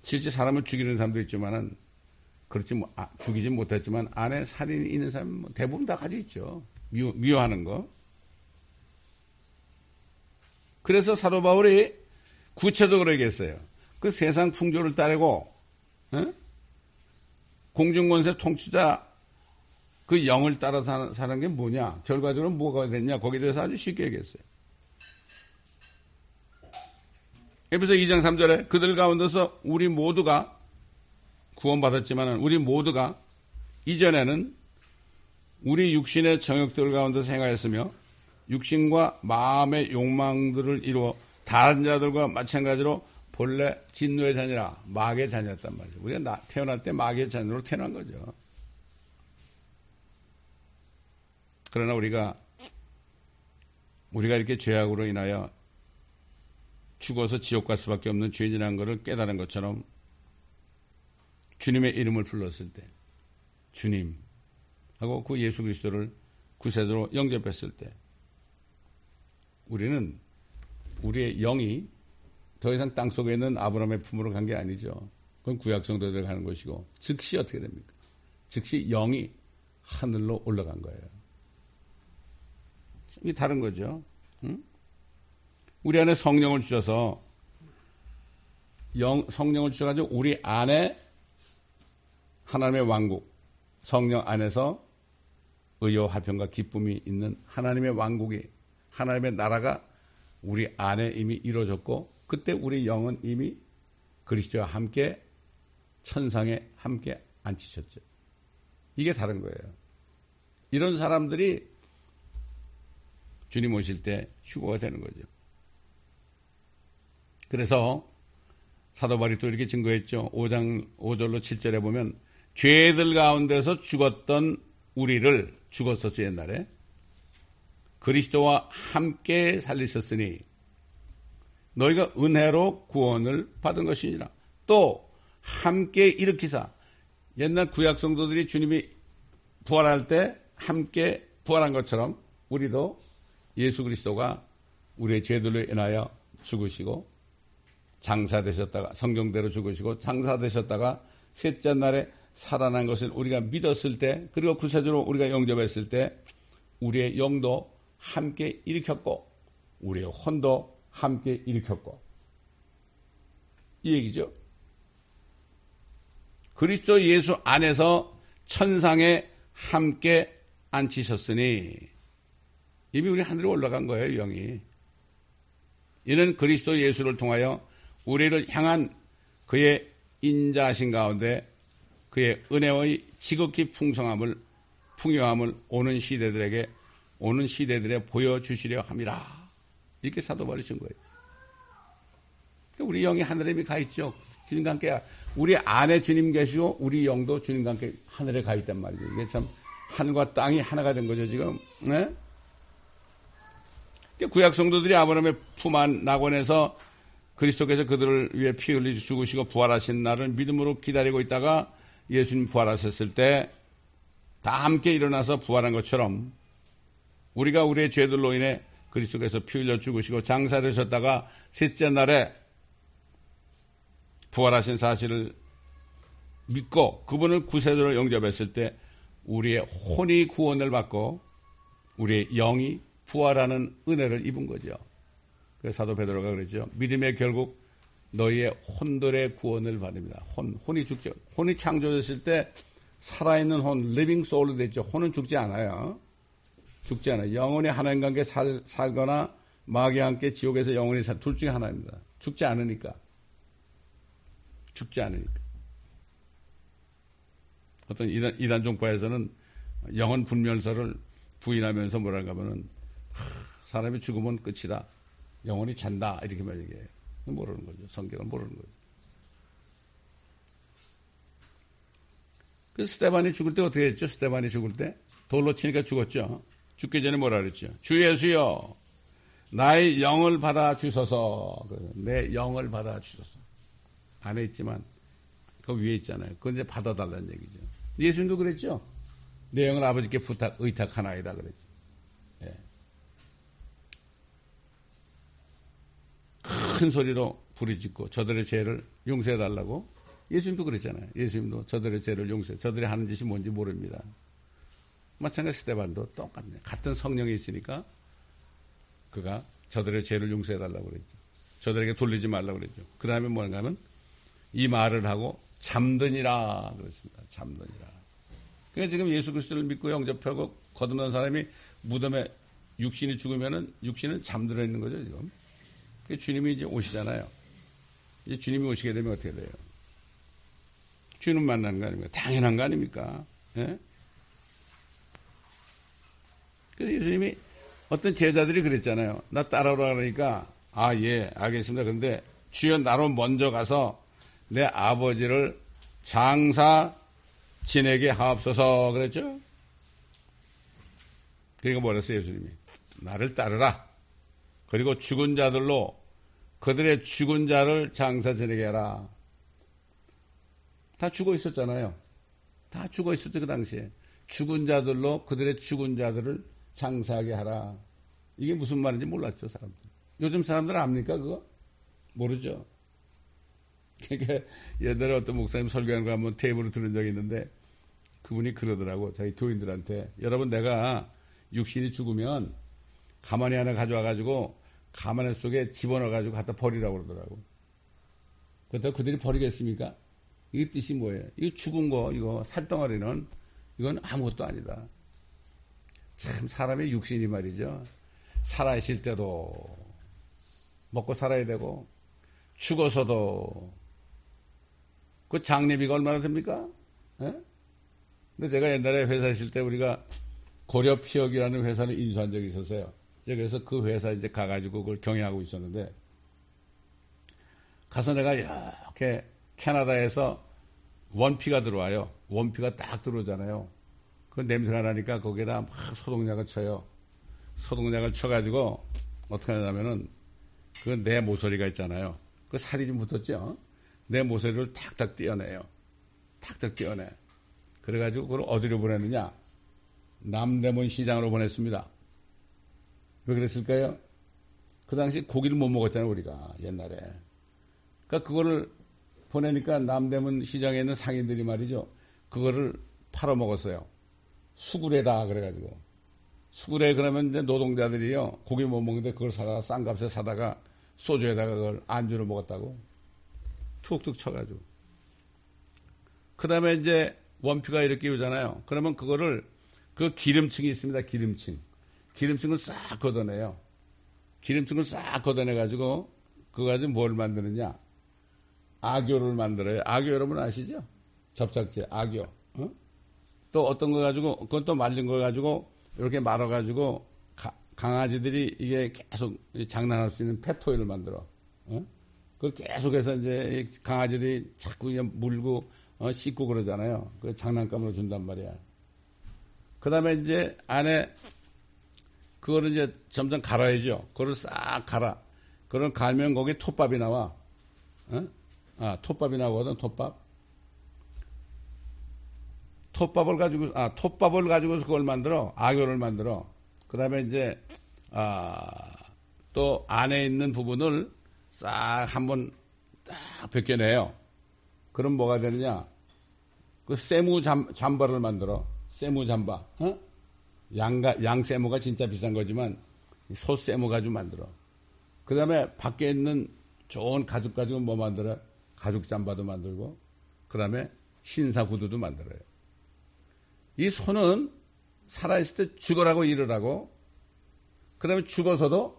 실제 사람을 죽이는 사람도 있지만은 그렇지 뭐, 아, 죽이진 못했지만 안에 살인이 있는 사람 뭐 대부분 다 가지고 있죠. 미워, 미워하는 거. 그래서 사도 바울이 구체적으로 얘기했어요. 그 세상 풍조를 따르고 어? 공중권세 통치자 그 영을 따라 사는, 사는 게 뭐냐? 결과적으로 뭐가 됐냐? 거기에 대해서 아주 쉽게 얘기했어요. 에베소 2장 3절에 그들 가운데서 우리 모두가 구원받았지만 우리 모두가 이전에는 우리 육신의 정욕들 가운데 생활했으며 육신과 마음의 욕망들을 이루어 다른 자들과 마찬가지로 본래 진노의 자녀라 마귀의 자녀였단 말이죠. 우리가 태어날 때 마귀의 자녀로 태어난 거죠. 그러나 우리가 우리가 이렇게 죄악으로 인하여 죽어서 지옥 갈 수밖에 없는 죄인이라는 것을 깨달은 것처럼 주님의 이름을 불렀을 때 주님 하고 그 예수 그리스도를 구세주로 영접했을 때 우리는 우리의 영이 더 이상 땅 속에 있는 아브라함의 품으로 간 게 아니죠. 그건 구약 성도들 가는 것이고 즉시 어떻게 됩니까? 즉시 영이 하늘로 올라간 거예요. 이게 다른 거죠. 응? 우리 안에 성령을 주셔서 영, 성령을 주셔가지고 우리 안에 하나님의 왕국, 성령 안에서 의와 화평과 기쁨이 있는 하나님의 왕국이, 하나님의 나라가 우리 안에 이미 이루어졌고, 그때 우리 영은 이미 그리스도와 함께 천상에 함께 앉히셨죠. 이게 다른 거예요. 이런 사람들이 주님 오실 때 휴거가 되는 거죠. 그래서 사도 바리 또 이렇게 증거했죠. 5장 5절로 7절에 보면 죄들 가운데서 죽었던 우리를 죽었었지 옛날에 그리스도와 함께 살리셨으니 너희가 은혜로 구원을 받은 것이니라. 또 함께 일으키사 옛날 구약 성도들이 주님이 부활할 때 함께 부활한 것처럼 우리도 예수 그리스도가 우리의 죄들로 인하여 죽으시고 장사되셨다가 성경대로 죽으시고 장사되셨다가 셋째 날에 살아난 것을 우리가 믿었을 때 그리고 구세주로 우리가 영접했을 때 우리의 영도 함께 일으켰고 우리의 혼도 함께 일으켰고 이 얘기죠. 그리스도 예수 안에서 천상에 함께 앉히셨으니 이미 우리 하늘에 올라간 거예요, 영이. 이는 그리스도 예수를 통하여 우리를 향한 그의 인자하신 가운데 그의 은혜의 지극히 풍성함을 풍요함을 오는 시대들에게 오는 시대들에 보여주시려 함이라. 이렇게 사도 버리신 거예요. 우리 영이 하늘에 가 있죠. 주님과 함께 우리 안에 주님 계시고 우리 영도 주님과 함께 하늘에 가 있단 말이죠. 이게 참 하늘과 땅이 하나가 된 거죠 지금. 네? 구약 성도들이 아브라함의 품 안 낙원에서 그리스도께서 그들을 위해 피 흘리 죽으시고 부활하신 날을 믿음으로 기다리고 있다가 예수님 부활하셨을 때 다 함께 일어나서 부활한 것처럼 우리가 우리의 죄들로 인해 그리스도께서 피 흘려 죽으시고 장사되셨다가 셋째 날에 부활하신 사실을 믿고 그분을 구세주로 영접했을 때 우리의 혼이 구원을 받고 우리의 영이 부활하는 은혜를 입은 거죠. 그래서 사도 베드로가 그랬죠. 믿음의 결국 너희의 혼들의 구원을 받습니다. 혼, 혼이 죽죠. 혼이 창조됐을 때 살아있는 혼, living soul로 됐죠. 혼은 죽지 않아요. 죽지 않아요. 영원히 하나님과 함께 살, 살거나 마귀와 함께 지옥에서 영원히 살, 둘 중에 하나입니다. 죽지 않으니까. 죽지 않으니까. 어떤 이단, 이단 종파에서는 영원 분멸설을 부인하면서 뭐라고 하면은 사람이 죽으면 끝이다. 영원히 잔다. 이렇게 말 얘기해요. 모르는 거죠. 성경을 모르는 거죠. 그래서 스테반이 죽을 때 어떻게 했죠? 스테반이 죽을 때? 돌로 치니까 죽었죠. 죽기 전에 뭐라 그랬죠? 주 예수여, 나의 영을 받아 주소서. 그내 영을 받아 주소서. 안에 있지만, 그 위에 있잖아요. 그건 이제 받아달라는 얘기죠. 예수님도 그랬죠? 내 영을 아버지께 부탁, 의탁하나이다. 그랬죠. 큰 소리로 부르짖고 저들의 죄를 용서해 달라고 예수님도 그랬잖아요. 예수님도 저들의 죄를 용서해. 저들이 하는 짓이 뭔지 모릅니다. 마찬가지 스테반도 똑같네. 같은 성령이 있으니까 그가 저들의 죄를 용서해 달라고 그랬죠. 저들에게 돌리지 말라고 그랬죠. 그 다음에 뭔가 하면 이 말을 하고 잠드니라 그랬습니다. 잠드니라. 그러니까 지금 예수 그리스도를 믿고 영접하고 거듭난 사람이 무덤에 육신이 죽으면은 육신은 잠들어 있는 거죠, 지금. 주님이 이제 오시잖아요. 이제 주님이 오시게 되면 어떻게 돼요? 주님 만나는 거 아닙니까? 당연한 거 아닙니까? 예? 그래서 예수님이 어떤 제자들이 그랬잖아요. 나 따라오라 그러니까 아, 예, 알겠습니다. 근데 주여 나로 먼저 가서 내 아버지를 장사 지내게 하옵소서 그랬죠. 그러니까 뭐랬어요, 예수님이? 나를 따르라. 그리고 죽은 자들로 그들의 죽은 자를 장사 지내게 하라. 다 죽어 있었잖아요. 다 죽어 있었죠, 그 당시에. 죽은 자들로 그들의 죽은 자들을 장사하게 하라. 이게 무슨 말인지 몰랐죠, 사람들. 요즘 사람들 압니까, 그거? 모르죠. 그러니까 옛날에 어떤 목사님 설교하는 거 한번 테이블로 들은 적이 있는데 그분이 그러더라고, 자기 교인들한테. 여러분, 내가 육신이 죽으면 가만히 하나 가져와가지고 가만히 속에 집어넣어가지고 갖다 버리라고 그러더라고. 그렇다고 그들이 버리겠습니까? 이 뜻이 뭐예요? 이거 죽은 거, 이거 살덩어리는 이건 아무것도 아니다. 참 사람의 육신이 말이죠. 살아있을 때도 먹고 살아야 되고 죽어서도 그 장례비가 얼마나 됩니까? 예? 근데 제가 옛날에 회사 있을 때 우리가 고려피역이라는 회사를 인수한 적이 있었어요. 그래서 그 회사 이제 가가지고 그걸 경영하고 있었는데 가서 내가 이렇게 캐나다에서 원피가 들어와요. 원피가 딱 들어오잖아요. 그 냄새가 나니까 거기에다 막 소독약을 쳐요. 소독약을 쳐가지고 어떻게 하냐면은 그 내 모서리가 있잖아요. 그 살이 좀 붙었죠. 내 모서리를 탁탁 떼어내요. 탁탁 떼어내. 그래가지고 그걸 어디로 보내느냐? 남대문 시장으로 보냈습니다. 왜 그랬을까요? 그 당시 고기를 못 먹었잖아요, 우리가 옛날에. 그러니까 그거를 보내니까 남대문 시장에 있는 상인들이 말이죠. 그거를 팔아먹었어요. 수구레다 그래가지고. 수구레 그러면 이제 노동자들이요. 고기 못 먹는데 그걸 사다가 싼 값에 사다가 소주에다가 그걸 안주로 먹었다고. 툭툭 쳐가지고. 그 다음에 이제 원피가 이렇게 오잖아요. 그러면 그거를 그 기름층이 있습니다. 기름층. 기름층을 싹 걷어내요. 기름층을 싹 걷어내가지고 그거 가지고 뭘 만드느냐. 악교를 만들어요. 악교 여러분 아시죠? 접착제, 악교. 어? 또 어떤 거 가지고, 그건 또 말린 거 가지고 이렇게 말아 가지고 가, 강아지들이 이게 계속 장난할 수 있는 페토일을 만들어. 어? 그걸 계속해서 이제 강아지들이 자꾸 물고 어, 씻고 그러잖아요. 그 장난감으로 준단 말이야. 그 다음에 이제 안에 그거를 이제 점점 갈아야죠. 그거를 싹 갈아. 그런 갈면 거기에 톱밥이 나와. 어? 아, 톱밥이 나오거든, 톱밥. 톱밥을 가지고, 아, 톱밥을 가지고서 그걸 만들어. 악교를 만들어. 그 다음에 이제, 아, 또 안에 있는 부분을 싹 한번 딱 벗겨내요. 그럼 뭐가 되느냐? 그 세무 잠, 잠바를 만들어. 세무 잠바. 어? 양가, 양 세무가 진짜 비싼 거지만 소 세무 가지고 만들어. 그 다음에 밖에 있는 좋은 가죽 가지고 뭐 만들어? 가죽 잠바도 만들고, 그 다음에 신사 구두도 만들어요. 이 소는 살아있을 때 죽어라고 일을 고그 다음에 죽어서도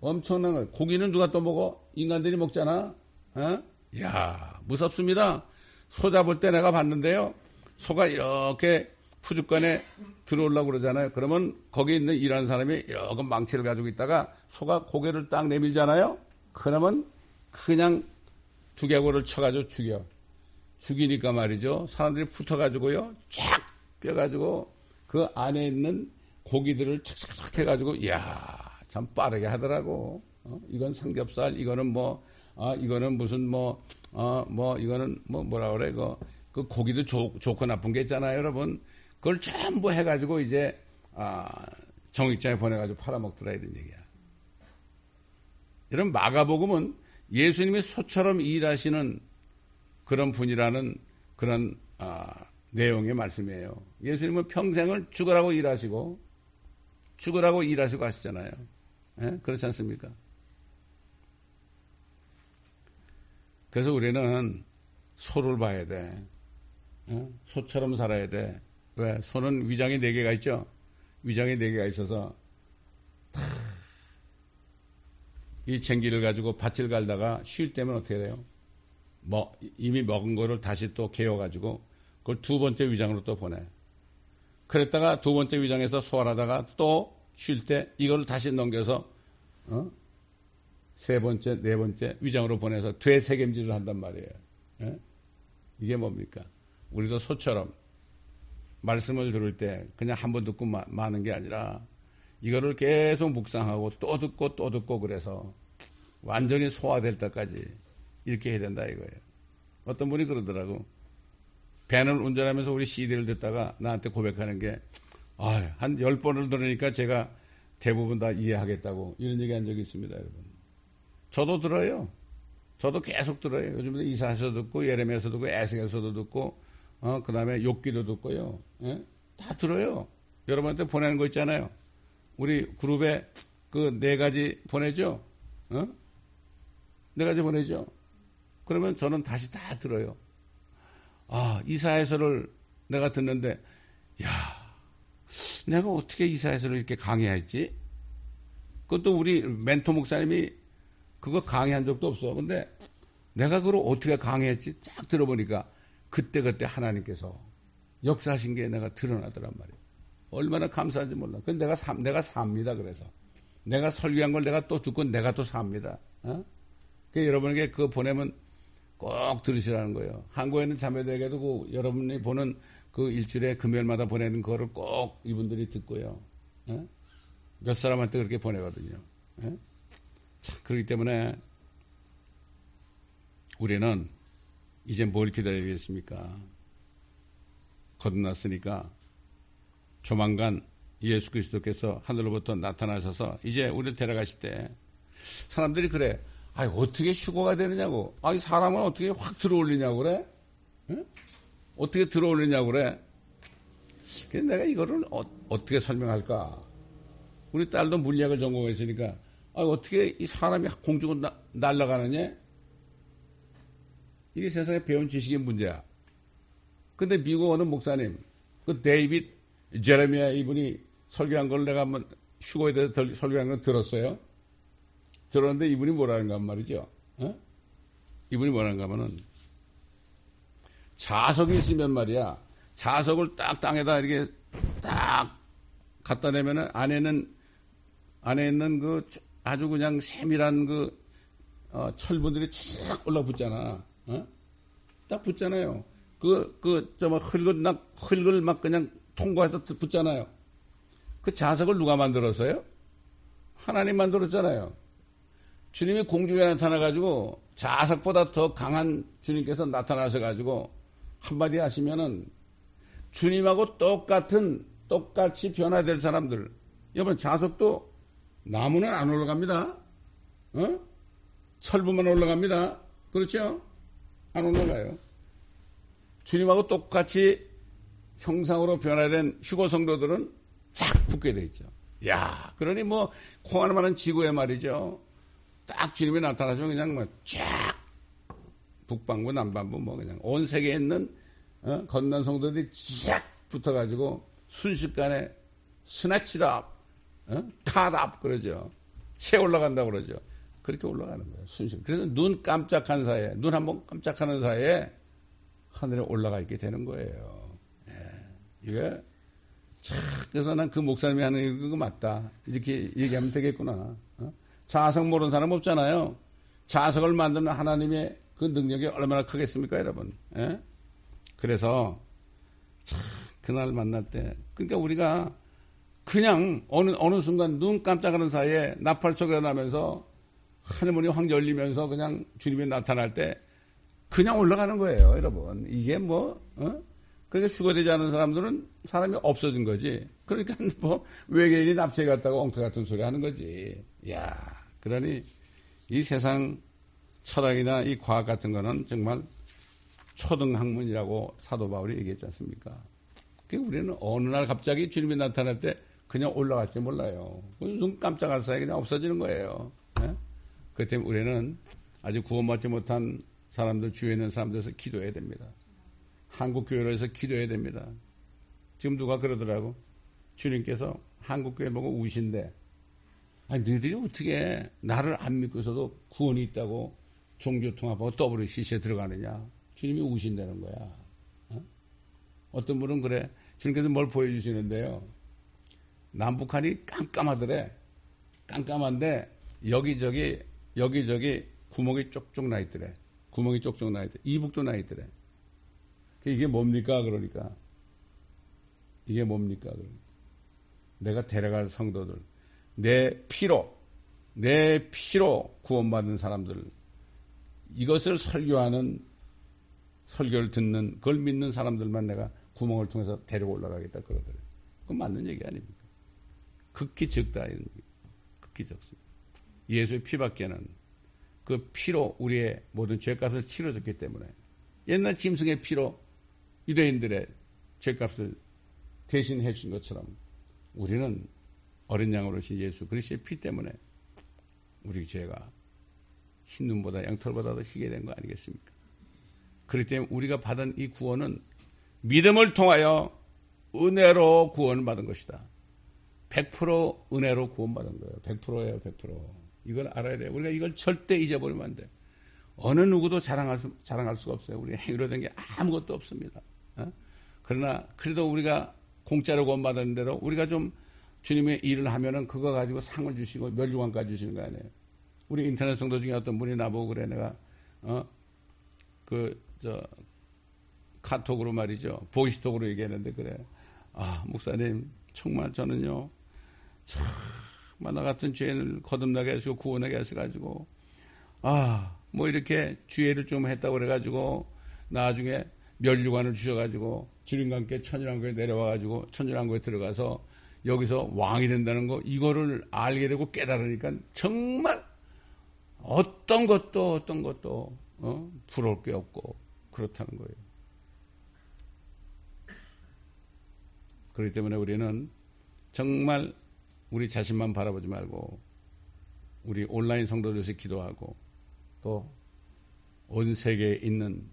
엄청난 거. 고기는 누가 또 먹어? 인간들이 먹잖아. 어? 야 무섭습니다. 소 잡을 때 내가 봤는데요. 소가 이렇게 푸죽간에 들어오려고 그러잖아요. 그러면 거기 있는 일하는 사람이 이렇게 망치를 가지고 있다가 소가 고개를 딱 내밀잖아요. 그러면 그냥 두개골을 쳐가지고 죽여. 죽이니까 말이죠. 사람들이 붙어가지고요. 쫙 뼈가지고 그 안에 있는 고기들을 착착착 해가지고, 이야, 참 빠르게 하더라고. 어? 이건 삼겹살, 이거는 뭐, 아, 이거는 무슨 뭐, 어, 뭐, 이거는 뭐, 뭐라 그래, 그, 그 고기도 좋, 좋고 나쁜 게 있잖아요, 여러분. 그걸 전부 해가지고 이제, 아, 정육장에 보내가지고 팔아먹더라, 이런 얘기야. 이런 마가복음은 예수님이 소처럼 일하시는 그런 분이라는 그런 아, 내용의 말씀이에요. 예수님은 평생을 죽으라고 일하시고 죽으라고 일하시고 하시잖아요. 예? 그렇지 않습니까? 그래서 우리는 소를 봐야 돼. 예? 소처럼 살아야 돼. 왜? 소는 위장이 네 개가 있죠? 위장이 네 개가 있어서 이 쟁기를 가지고 밭을 갈다가 쉴 때면 어떻게 돼요? 뭐 이미 먹은 거를 다시 또 개어 가지고 그걸 두 번째 위장으로 또 보내. 그랬다가 두 번째 위장에서 소화하다가 또 쉴 때 이걸 다시 넘겨서 어? 세 번째, 네 번째 위장으로 보내서 되새김질을 한단 말이에요. 예? 이게 뭡니까? 우리도 소처럼 말씀을 들을 때 그냥 한 번 듣고 마, 마는 게 아니라 이거를 계속 묵상하고 또 듣고 또 듣고 그래서 완전히 소화될 때까지 이렇게 해야 된다 이거예요. 어떤 분이 그러더라고. 밴을 운전하면서 우리 CD를 듣다가 나한테 고백하는 게, 아, 한열 번을 들으니까 제가 대부분 다 이해하겠다고 이런 얘기 한 적이 있습니다, 여러분. 저도 들어요. 저도 계속 들어요. 요즘에 이사에서 듣고 예레미야에서 듣고 에스겔에서도 듣고 어 그 다음에 욕기도 듣고요. 예? 다 들어요. 여러분한테 보내는 거 있잖아요. 우리 그룹에 그 네 가지 보내죠. 어? 네 가지 보내죠. 그러면 저는 다시 다 들어요. 아, 이사에서를 내가 듣는데 야, 내가 어떻게 이사에서를 이렇게 강의했지? 그것도 우리 멘토 목사님이 그거 강의한 적도 없어. 근데 내가 그걸 어떻게 강의했지? 쫙 들어보니까 그때그때 하나님께서 역사하신 게 내가 드러나더란 말이에요. 얼마나 감사한지 몰라. 근데 내가 삽, 내가 삽니다. 그래서. 내가 설교한 걸 내가 또 듣고 내가 또 삽니다. 어? 그 여러분에게 그거 보내면 꼭 들으시라는 거예요. 한국에 있는 자매들에게도 그 여러분이 보는 그 일주일에 금요일마다 보내는 거를 꼭 이분들이 듣고요. 어? 몇 사람한테 그렇게 보내거든요. 어? 자, 그렇기 때문에 우리는 이제 뭘 기다리겠습니까? 거듭났으니까 조만간 예수 그리스도께서 하늘로부터 나타나셔서 이제 우리를 데려가실 때 사람들이 그래. 아 어떻게 휴거가 되느냐고. 아니 사람은 어떻게 확 들어올리냐고 그래? 응? 어떻게 들어올리냐고 그래? 그래서 내가 이거를 어, 떻게 설명할까? 우리 딸도 물리학을 전공했으니까 아, 어떻게 이 사람이 공중으로 나, 날아가느냐? 이게 세상에 배운 지식의 문제야. 근데 미국 어느 목사님, 그 데이빗 제레미야 이분이 설교한 걸 내가 한번 휴거에 대해서 설교한 걸 들었어요. 들었는데 이분이 뭐라는가 말이죠. 어? 이분이 뭐라는가 하면은 자석이 있으면 말이야. 자석을 딱 땅에다 이렇게 딱 갖다 대면은 안에는 안에 있는 그 아주 그냥 세밀한 그 어, 철분들이 쫙 올라붙잖아. 어? 딱 붙잖아요. 그, 그, 저, 막, 흙을, 막, 흙을 막 그냥 통과해서 붙잖아요. 그 자석을 누가 만들었어요? 하나님 만들었잖아요. 주님이 공중에 나타나가지고 자석보다 더 강한 주님께서 나타나셔가지고 한마디 하시면은 주님하고 똑같은, 똑같이 변화될 사람들. 여러분, 자석도 나무는 안 올라갑니다. 어? 철부만 올라갑니다. 그렇죠? 안 올라가요. 주님하고 똑같이 형상으로 변화된 휴고 성도들은 쫙 붙게 돼 있죠. 야, 그러니 뭐 콩하나만은 지구에 말이죠. 딱 주님이 나타나시면 그냥 뭐쫙 북반구 남반구 뭐 그냥 온 세계에 있는 어? 건넌 성도들이 쫙 붙어가지고 순식간에 스나치다 어? 탑업 그러죠. 새 올라간다 고 그러죠. 그렇게 올라가는 거예요. 순식. 그래서 눈 깜짝한 사이에, 눈 한번 깜짝하는 사이에 하늘에 올라가 있게 되는 거예요. 예. 이게 참, 그래서 난 그 목사님이 하는 그거 맞다. 이렇게 얘기하면 되겠구나. 어? 자석 모르는 사람 없잖아요. 자석을 만드는 하나님의 그 능력이 얼마나 크겠습니까, 여러분? 예? 그래서 참, 그날 만날 때, 그러니까 우리가 그냥 어느, 어느 순간 눈 깜짝하는 사이에 나팔 소리가 나면서 하늘문이 확 열리면서 그냥 주님이 나타날 때 그냥 올라가는 거예요, 여러분. 이게 뭐, 어? 그러니까 휴거되지 않은 사람들은 사람이 없어진 거지. 그러니까 뭐 외계인이 납치해 갔다고 엉터 같은 소리 하는 거지. 야 그러니 이 세상 철학이나 이 과학 같은 거는 정말 초등학문이라고 사도 바울이 얘기했지 않습니까? 우리는 어느 날 갑자기 주님이 나타날 때 그냥 올라갈지 몰라요. 눈 깜짝할 사이에 그냥 없어지는 거예요. 네? 그렇기 때문에 우리는 아직 구원받지 못한 사람들 주위에 있는 사람들에서 기도해야 됩니다. 한국 교회로해서 기도해야 됩니다. 지금 누가 그러더라고. 주님께서 한국 교회 보고 우신데, 아니 너희들이 어떻게 나를 안 믿고서도 구원이 있다고 종교통합하고 WCC에 들어가느냐? 주님이 우신다는 거야. 어? 어떤 분은 그래. 주님께서 뭘 보여주시는데요. 남북한이 깜깜하더래. 깜깜한데 여기저기 여기저기 구멍이 쪽쪽 나 있더래. 구멍이 쪽쪽 나 있더래. 이북도 나 있더래. 이게 뭡니까 그러니까 이게 뭡니까 그러니까 내가 데려갈 성도들 내 피로 내 피로 구원받은 사람들 이것을 설교하는 설교를 듣는 그걸 믿는 사람들만 내가 구멍을 통해서 데리고 올라가겠다 그러더래요. 그건 맞는 얘기 아닙니까? 극히 적다 이런 얘기. 극히 적습니다. 예수의 피밖에는 그 피로 우리의 모든 죄값을 치러졌기 때문에 옛날 짐승의 피로 유대인들의 죄값을 대신해 준 것처럼 우리는 어린 양으로 오신 예수 그리스도의 피 때문에 우리 죄가 흰눈보다 양털보다 도 희게 된 거 아니겠습니까? 그렇기 때문에 우리가 받은 이 구원은 믿음을 통하여 은혜로 구원을 받은 것이다. 100% 은혜로 구원받은 거예요. 100%예요, 100%. 이걸 알아야 돼요. 우리가 이걸 절대 잊어버리면 안 돼. 어느 누구도 자랑할, 수, 자랑할 수가 없어요. 우리 행위로 된 게 아무것도 없습니다. 어? 그러나 그래도 우리가 공짜로 구원받았는데도 우리가 좀 주님의 일을 하면은 그거 가지고 상을 주시고 멸류관까지 주시는 거 아니에요. 우리 인터넷 성도 중에 어떤 분이 나보고 그래 내가 어 그 저 카톡으로 말이죠. 보이스톡으로 얘기했는데 그래. 아 목사님 정말 저는요 정말 나 같은 죄인을 거듭나게 하시고 구원하게 하셔가지고 아 뭐 이렇게 주의를 좀 했다고 그래가지고 나중에 멸류관을 주셔가지고 주님과 함께 천일왕국에 내려와가지고 천일왕국에 들어가서 여기서 왕이 된다는 거 이거를 알게 되고 깨달으니까 정말 어떤 것도 어떤 것도 어? 부러울 게 없고 그렇다는 거예요. 그렇기 때문에 우리는 정말 우리 자신만 바라보지 말고 우리 온라인 성도들에서 기도하고 또 온 세계에 있는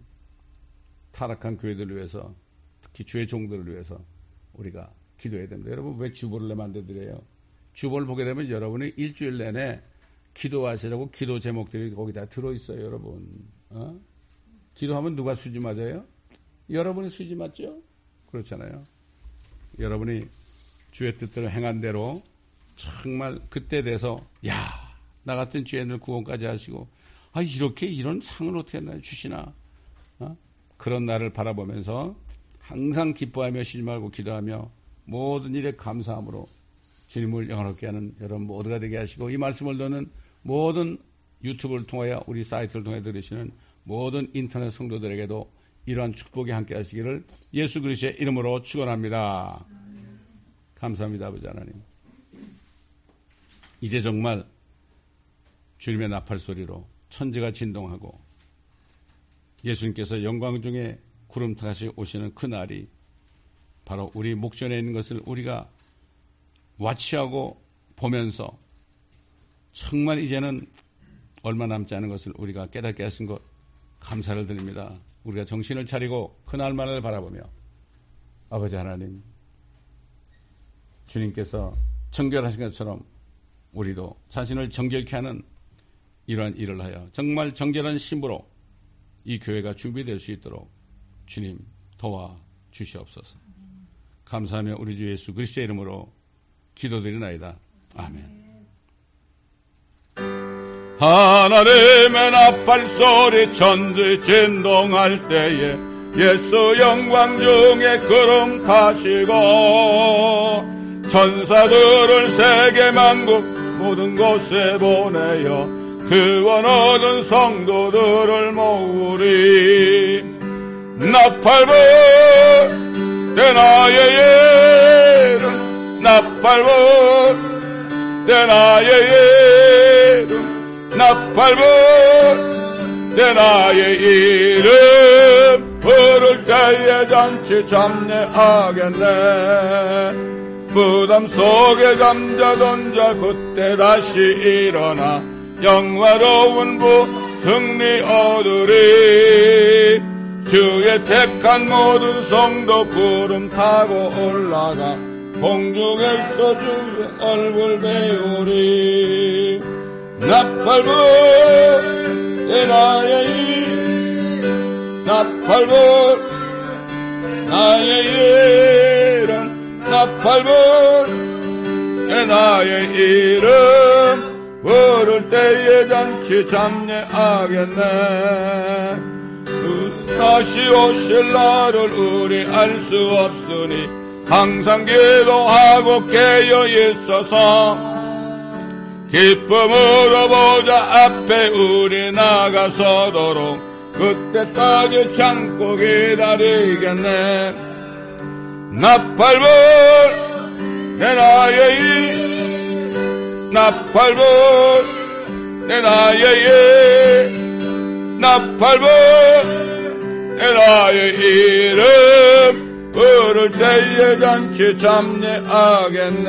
타락한 교회들을 위해서 특히 주의 종들을 위해서 우리가 기도해야 됩니다. 여러분 왜 주보를 만들어드려요? 주보를 보게 되면 여러분이 일주일 내내 기도하시라고 기도 제목들이 거기다 들어있어요, 여러분. 어? 기도하면 누가 수지 맞아요? 여러분이 수지 맞죠? 그렇잖아요. 여러분이 주의 뜻대로 행한 대로 정말 그때 돼서 야, 나 같은 죄인을 구원까지 하시고 아, 이렇게 이런 상을 어떻게 나 주시나? 어? 그런 날을 바라보면서 항상 기뻐하며 쉬지 말고 기도하며 모든 일에 감사함으로 주님을 영원롭게 하는 여러분 모두가 되게 하시고 이 말씀을 듣는 모든 유튜브를 통하여 우리 사이트를 통해 들으시는 모든 인터넷 성도들에게도 이러한 축복이 함께 하시기를 예수 그리스도의 이름으로 축원합니다. 감사합니다, 아버지 하나님. 이제 정말 주님의 나팔 소리로 천지가 진동하고 예수님께서 영광 중에 구름 타시 오시는 그 날이 바로 우리 목전에 있는 것을 우리가 와치하고 보면서 정말 이제는 얼마 남지 않은 것을 우리가 깨닫게 하신 것 감사를 드립니다. 우리가 정신을 차리고 그날만을 바라보며 아버지 하나님 주님께서 정결하신 것처럼 우리도 자신을 정결케 하는 이러한 일을 하여 정말 정결한 심으로 이 교회가 준비될 수 있도록 주님 도와 주시옵소서. 감사하며 우리 주 예수 그리스도의 이름으로 기도드리나이다. 아멘. 하나님의 나팔 소리 천지 진동할 때에 예수 영광 중에 구름 타시고 천사들을 세계 만국 모든 곳에 보내어 그원 얻은 성도들을 모으리 나팔 불 때 나의 예름 나팔불 때 나의 예름 나팔불 내 나의 이름 부를 때에 잔치 참내하겠네. 부담 속에 잠자던 자 그때 다시 일어나 영화로운 부 승리 얻으리 주의 택한 모든 성도 구름 타고 올라가 공중에서 주의 얼굴 배우리. 나팔부 내 나의 이 나팔부 나의 이름. 나팔불 내 나의 이름. 부를 때에 잔치 참여하겠네. 그 다시 오실 날을 우리 알 수 없으니 항상 기도하고 깨어 있어서 기쁨으로 보자 앞에 우리 나가서도록 그때까지 참고 기다리겠네. 나팔불 내 나의 일 나팔불 내 나의 일 나팔불 내 나의 이름 부를 때에 잔치 참여하겠네